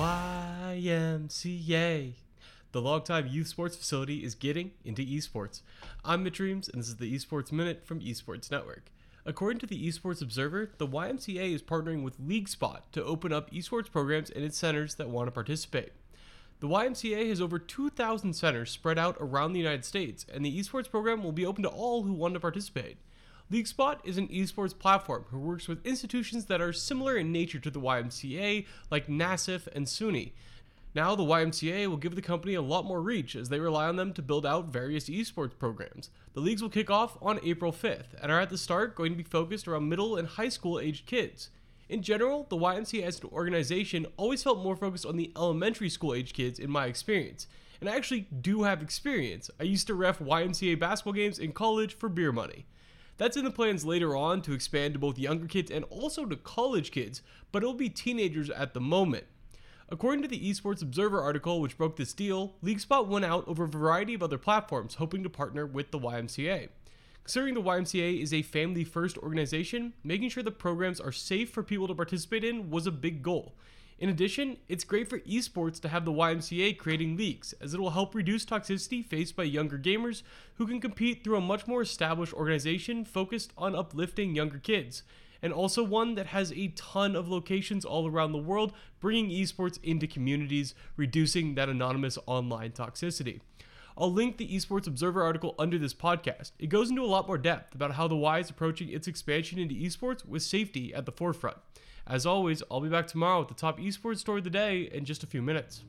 YMCA. The longtime youth sports facility is getting into esports. I'm Mitch Reams, and this is the Esports Minute from Esports Network. According to the Esports Observer, the YMCA is partnering with LeagueSpot to open up esports programs in its centers that want to participate. The YMCA has over 2,000 centers spread out around the United States, and the esports program will be open to all who want to participate. LeagueSpot is an esports platform who works with institutions that are similar in nature to the YMCA, like NASEF and SUNY. Now, the YMCA will give the company a lot more reach as they rely on them to build out various esports programs. The leagues will kick off on April 5th and are at the start going to be focused around middle and high school aged kids. In general, the YMCA as an organization always felt more focused on the elementary school age kids in my experience. And I actually do have experience. I used to ref YMCA basketball games in college for beer money. That's in the plans later on to expand to both younger kids and also to college kids, but it'll be teenagers at the moment. According to the Esports Observer article, which broke this deal, LeagueSpot went out over a variety of other platforms, hoping to partner with the YMCA. Considering the YMCA is a family first organization, making sure the programs are safe for people to participate in was a big goal. In addition, it's great for esports to have the YMCA creating leagues, as it will help reduce toxicity faced by younger gamers who can compete through a much more established organization focused on uplifting younger kids, and also one that has a ton of locations all around the world, bringing esports into communities, reducing that anonymous online toxicity. I'll link the Esports Observer article under this podcast. It goes into a lot more depth about how the Y is approaching its expansion into esports with safety at the forefront. As always, I'll be back tomorrow with the top esports story of the day in just a few minutes.